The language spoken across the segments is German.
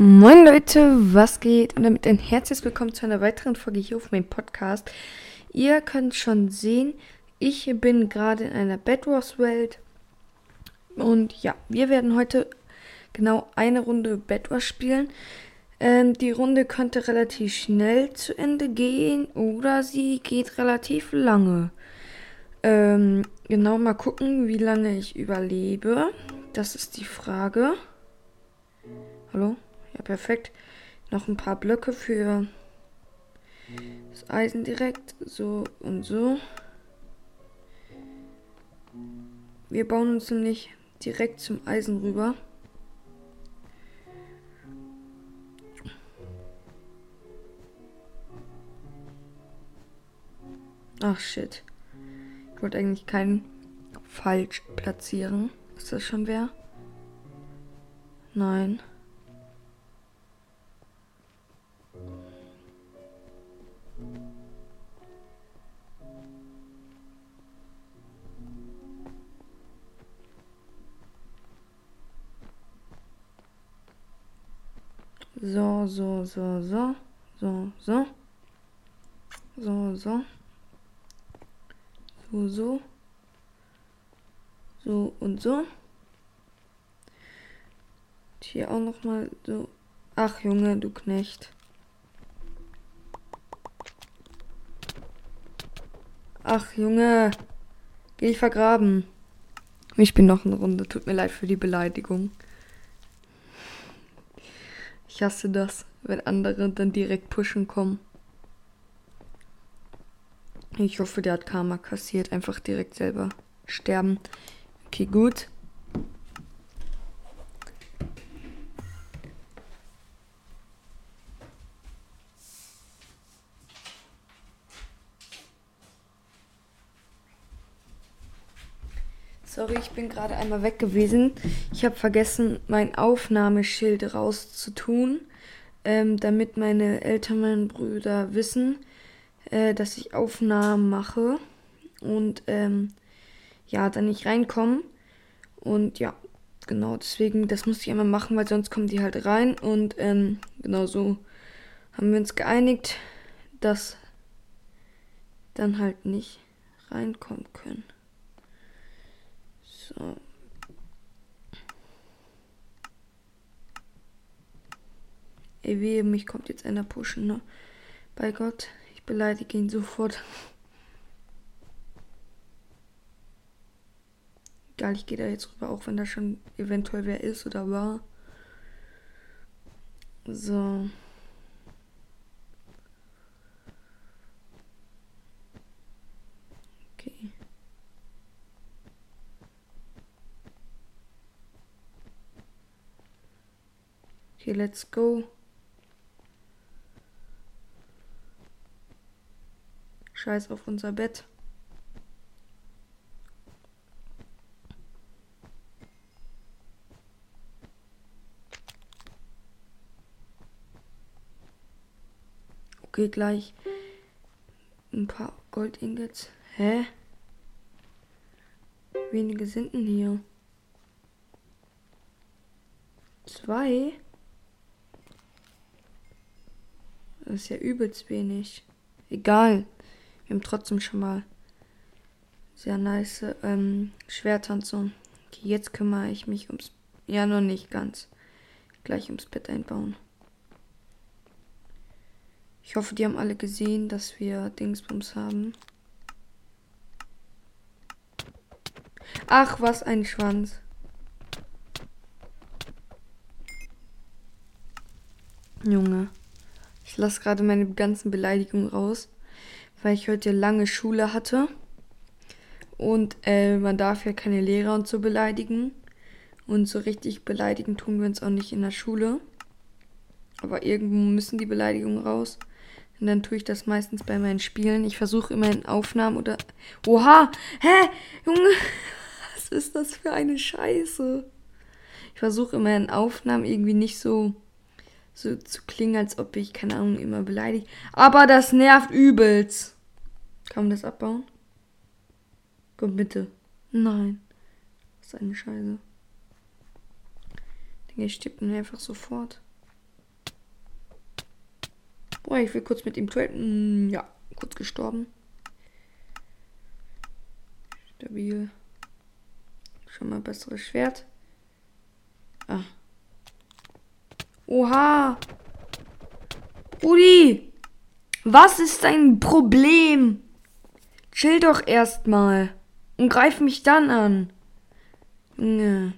Moin Leute, was geht? Und damit ein herzliches Willkommen zu einer weiteren Folge hier auf meinem Podcast. Ihr könnt schon sehen, ich bin gerade in einer Bedwars-Welt. Und ja, wir werden heute genau eine Runde Bedwars spielen. Ähm, die Runde könnte relativ schnell zu Ende gehen oder sie geht relativ lange. Ähm, genau mal gucken, wie lange ich überlebe. Das ist die Frage. Hallo? Ja, perfekt. Noch ein paar Blöcke für das Eisen direkt. So und so. Wir bauen uns nämlich direkt zum Eisen rüber. Ach shit. Ich wollte eigentlich keinen falsch platzieren. Ist das schon wer? Nein. So, so, so, so, so, so. So, so. So, so. Und so. Hier auch noch mal so. Ach Junge, du Knecht. Ach Junge, geh ich vergraben. Ich bin noch eine Runde. Tut mir leid für die Beleidigung. Ich hasse das, wenn andere dann direkt pushen kommen. Ich hoffe, der hat Karma kassiert. Einfach direkt selber sterben. Okay, gut. Sorry, ich bin gerade einmal weg gewesen. Ich habe vergessen, mein Aufnahmeschild rauszutun, ähm, damit meine älteren Brüder wissen, äh, dass ich Aufnahmen mache und ähm, ja, dann nicht reinkommen. Und ja, genau deswegen, das muss ich einmal machen, weil sonst kommen die halt rein. Und ähm, genau so haben wir uns geeinigt, dass dann halt nicht reinkommen können. Ey, wehe, mich kommt jetzt einer pushen, ne? Bei Gott, ich beleidige ihn sofort. Egal, ich gehe da jetzt rüber, auch wenn da schon eventuell wer ist oder war. So. Okay, let's go. Scheiß auf unser Bett. Okay, gleich ein paar Gold-Ingots. Hä? Wenige sind denn hier? Zwei? Das ist ja übelst wenig. Egal. Wir haben trotzdem schon mal sehr nice ähm, Schwerter und so. Okay, jetzt kümmere ich mich ums. Ja, noch nicht ganz. Gleich ums Bett einbauen. Ich hoffe, die haben alle gesehen, dass wir Dingsbums haben. Ach, was ein Schwanz. Junge. Lasse gerade meine ganzen Beleidigungen raus, weil ich heute lange Schule hatte. Und äh, man darf ja keine Lehrer und so beleidigen. Und so richtig beleidigen tun wir uns auch nicht in der Schule. Aber irgendwo müssen die Beleidigungen raus. Und dann tue ich das meistens bei meinen Spielen. Ich versuche immer in Aufnahmen oder. Oha! Hä? Junge! Was ist das für eine Scheiße? Ich versuche immer in Aufnahmen irgendwie nicht so so zu klingen, als ob ich, keine Ahnung, immer beleidigt. Aber das nervt übelst. Kann man das abbauen? Komm bitte. Nein. Das ist eine Scheiße. Digga, ich stippe mir einfach sofort. Oh, ich will kurz mit ihm traden. Ja, kurz gestorben. Stabil. Schon mal besseres Schwert. Ah. Oha. Rudi. Was ist dein Problem? Chill doch erstmal. Und greif mich dann an. Ne.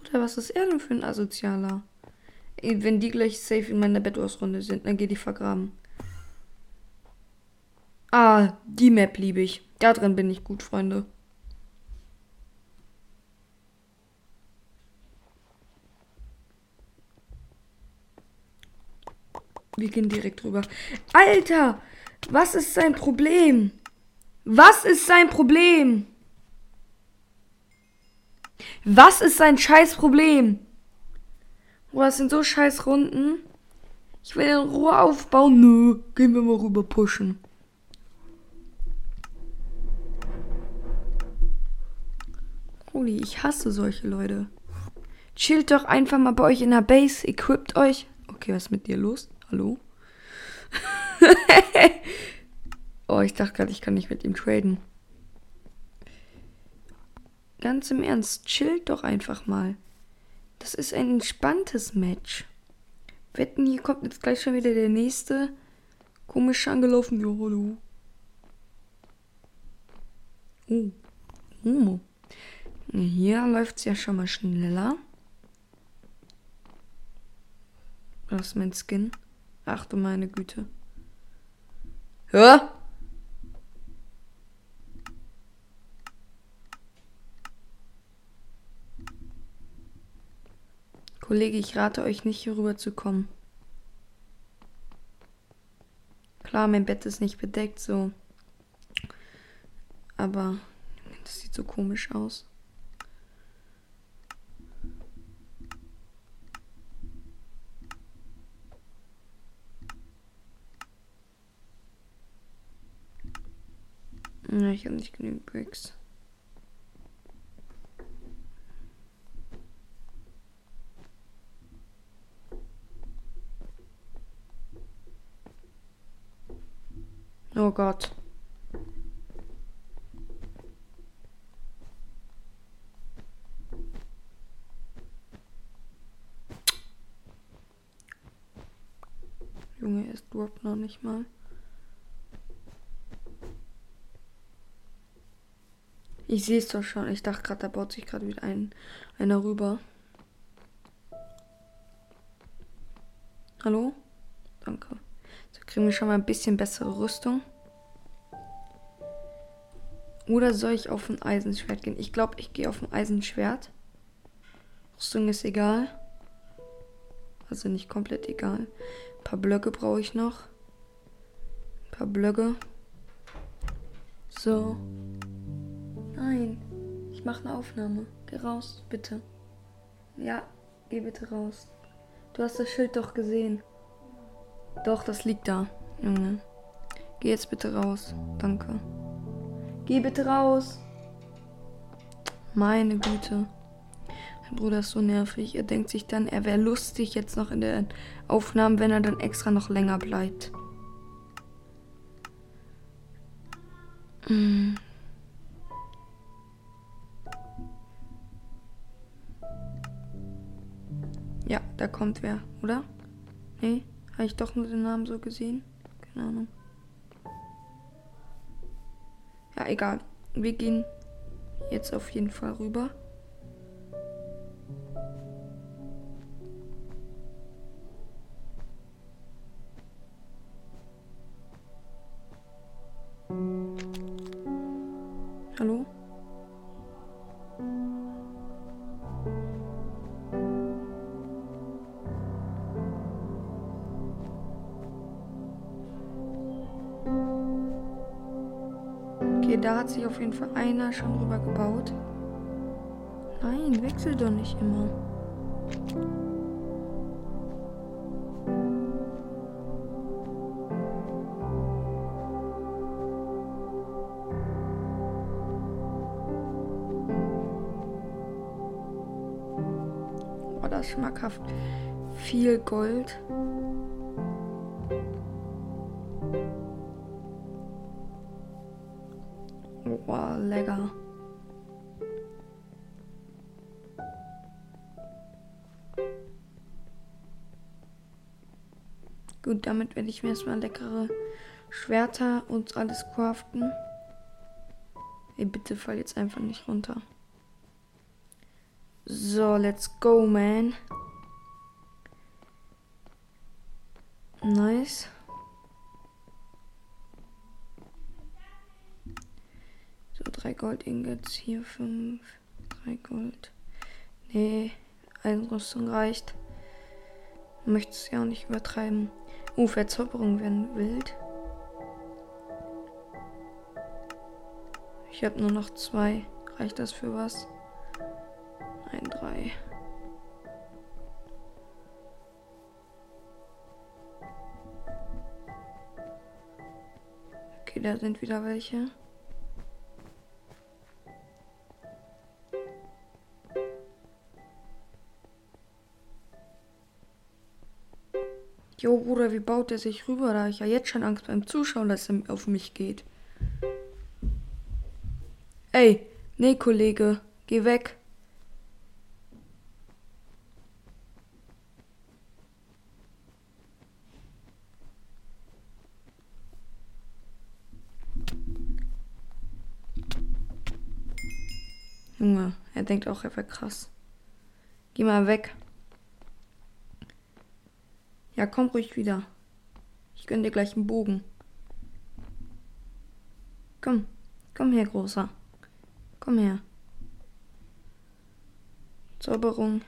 Oder was ist er denn für ein Asozialer? Wenn die gleich safe in meiner Bettwurstrunde sind, dann geht die vergraben. Ah, die Map liebe ich. Da drin bin ich gut, Freunde. Wir gehen direkt rüber. Alter, was ist sein Problem? Was ist sein Problem? Was ist sein scheiß Problem? Boah, das sind so scheiß Runden. Ich will in Ruhe aufbauen. Nö, gehen wir mal rüber pushen. Holy, ich hasse solche Leute. Chillt doch einfach mal bei euch in der Base, equipt euch. Okay, was ist mit dir los? Hallo? oh, ich dachte gerade, ich kann nicht mit ihm traden. Ganz im Ernst, chillt doch einfach mal. Das ist ein entspanntes Match. Wetten, hier kommt jetzt gleich schon wieder der nächste. Komisch angelaufen. Ja, hallo. Oh. Oh. Hier läuft es ja schon mal schneller. Das ist mein Skin. Ach du meine Güte. Hör! Kollege, ich rate euch nicht, hier rüber zu kommen. Klar, mein Bett ist nicht bedeckt, so. Aber das sieht so komisch aus. Ja, ich habe nicht genügend Bricks. Oh Gott. Junge, es droppt noch nicht mal. Ich sehe es doch schon. Ich dachte gerade, da baut sich gerade wieder ein, einer rüber. Hallo? Danke. So kriegen wir schon mal ein bisschen bessere Rüstung. Oder soll ich auf ein Eisenschwert gehen? Ich glaube, ich gehe auf ein Eisenschwert. Rüstung ist egal. Also nicht komplett egal. Ein paar Blöcke brauche ich noch. Ein paar Blöcke. So. Nein. Ich mache eine Aufnahme. Geh raus, bitte. Ja, geh bitte raus. Du hast das Schild doch gesehen. Doch, das liegt da, Junge. Geh jetzt bitte raus. Danke. Geh bitte raus. Meine Güte. Mein Bruder ist so nervig. Er denkt sich dann, er wäre lustig jetzt noch in den Aufnahmen, wenn er dann extra noch länger bleibt. Mm. Da kommt wer, oder? Nee, habe ich doch nur den Namen so gesehen? Keine Ahnung. Ja, egal. Wir gehen jetzt auf jeden Fall rüber. Hallo? Da hat sich auf jeden Fall einer schon rüber gebaut. Nein, wechsel doch nicht immer. Oh, das ist schmackhaft. viel Gold. Wow, lecker. Gut, damit werde ich mir erstmal leckere Schwerter und alles craften. Ey, bitte fall jetzt einfach nicht runter. So, let's go, man. Nice. So, drei Gold-Ingots, hier fünf. Drei Gold. Nee, Einrüstung reicht. Möchte es ja auch nicht übertreiben. Uh, Verzauberung werden wild. Ich habe nur noch zwei. Reicht das für was? Ein, drei. Okay, da sind wieder welche. Jo, Bruder, wie baut er sich rüber? Da habe ich ja jetzt schon Angst beim Zuschauen, dass er auf mich geht. Ey, nee, Kollege, geh weg. Junge, er denkt auch, er wäre krass. Geh mal weg. Ja, komm ruhig wieder. Ich gönn dir gleich einen Bogen. Komm, komm her, Großer. Komm her. Zauberung.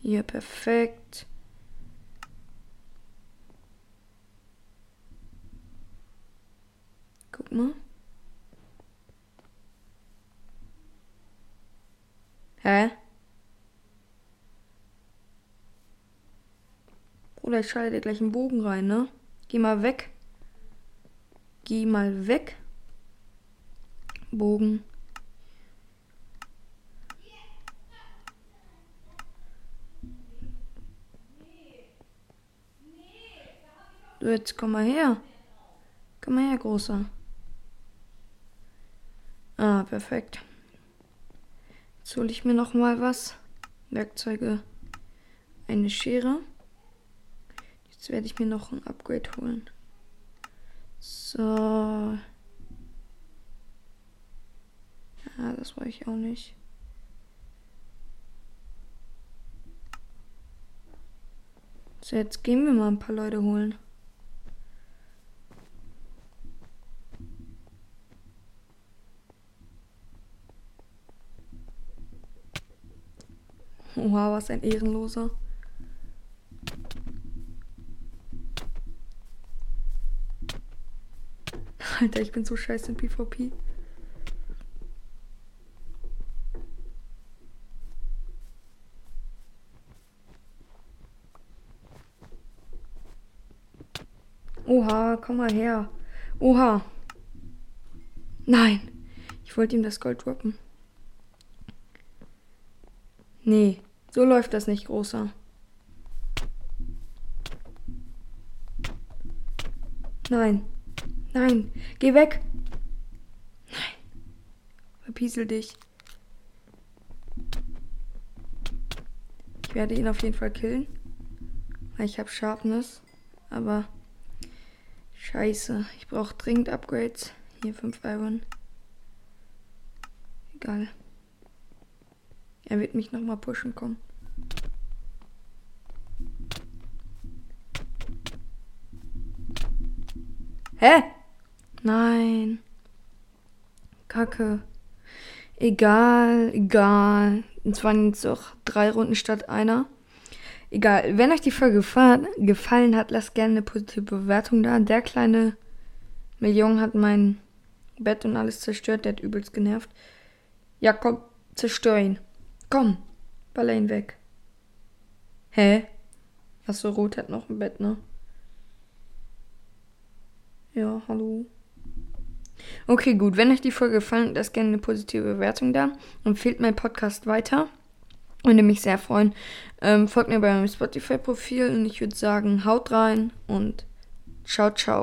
Hier, perfekt. Guck mal. Hä? Bruder, ich schalte dir gleich einen Bogen rein, ne? Geh mal weg. Geh mal weg. Bogen. Du, jetzt komm mal her. Komm mal her, Großer. Ah, perfekt. Jetzt hole ich mir noch mal was. Werkzeuge. Eine Schere. Jetzt werde ich mir noch ein Upgrade holen. So. Ja, das war ich auch nicht. So, jetzt gehen wir mal ein paar Leute holen. Oha, was ein Ehrenloser. Alter, ich bin so scheiße in PvP. Oha, komm mal her. Oha. Nein. Ich wollte ihm das Gold droppen. Nee. So läuft das nicht, Großer. Nein. Nein. Geh weg. Nein. Verpiesel dich. Ich werde ihn auf jeden Fall killen. Weil ich habe Sharpness. Aber. Scheiße. Ich brauche dringend Upgrades. Hier 5 Iron. Egal. Er wird mich nochmal pushen kommen. Hä? Nein. Kacke. Egal, egal. Es waren jetzt auch drei Runden statt einer. Egal. Wenn euch die Folge gefallen hat, lasst gerne eine positive Bewertung da. Der kleine Million hat mein Bett und alles zerstört. Der hat übelst genervt. Ja, komm, zerstör ihn. Komm, baller ihn weg. Hä? Achso, Rot hat noch ein Bett, ne? Ja, hallo. Okay, gut. Wenn euch die Folge gefallen hat, lasst gerne eine positive Bewertung da. Empfehlt meinen Podcast weiter. Würde mich sehr freuen. Ähm, folgt mir bei meinem Spotify-Profil und ich würde sagen, haut rein und ciao, ciao.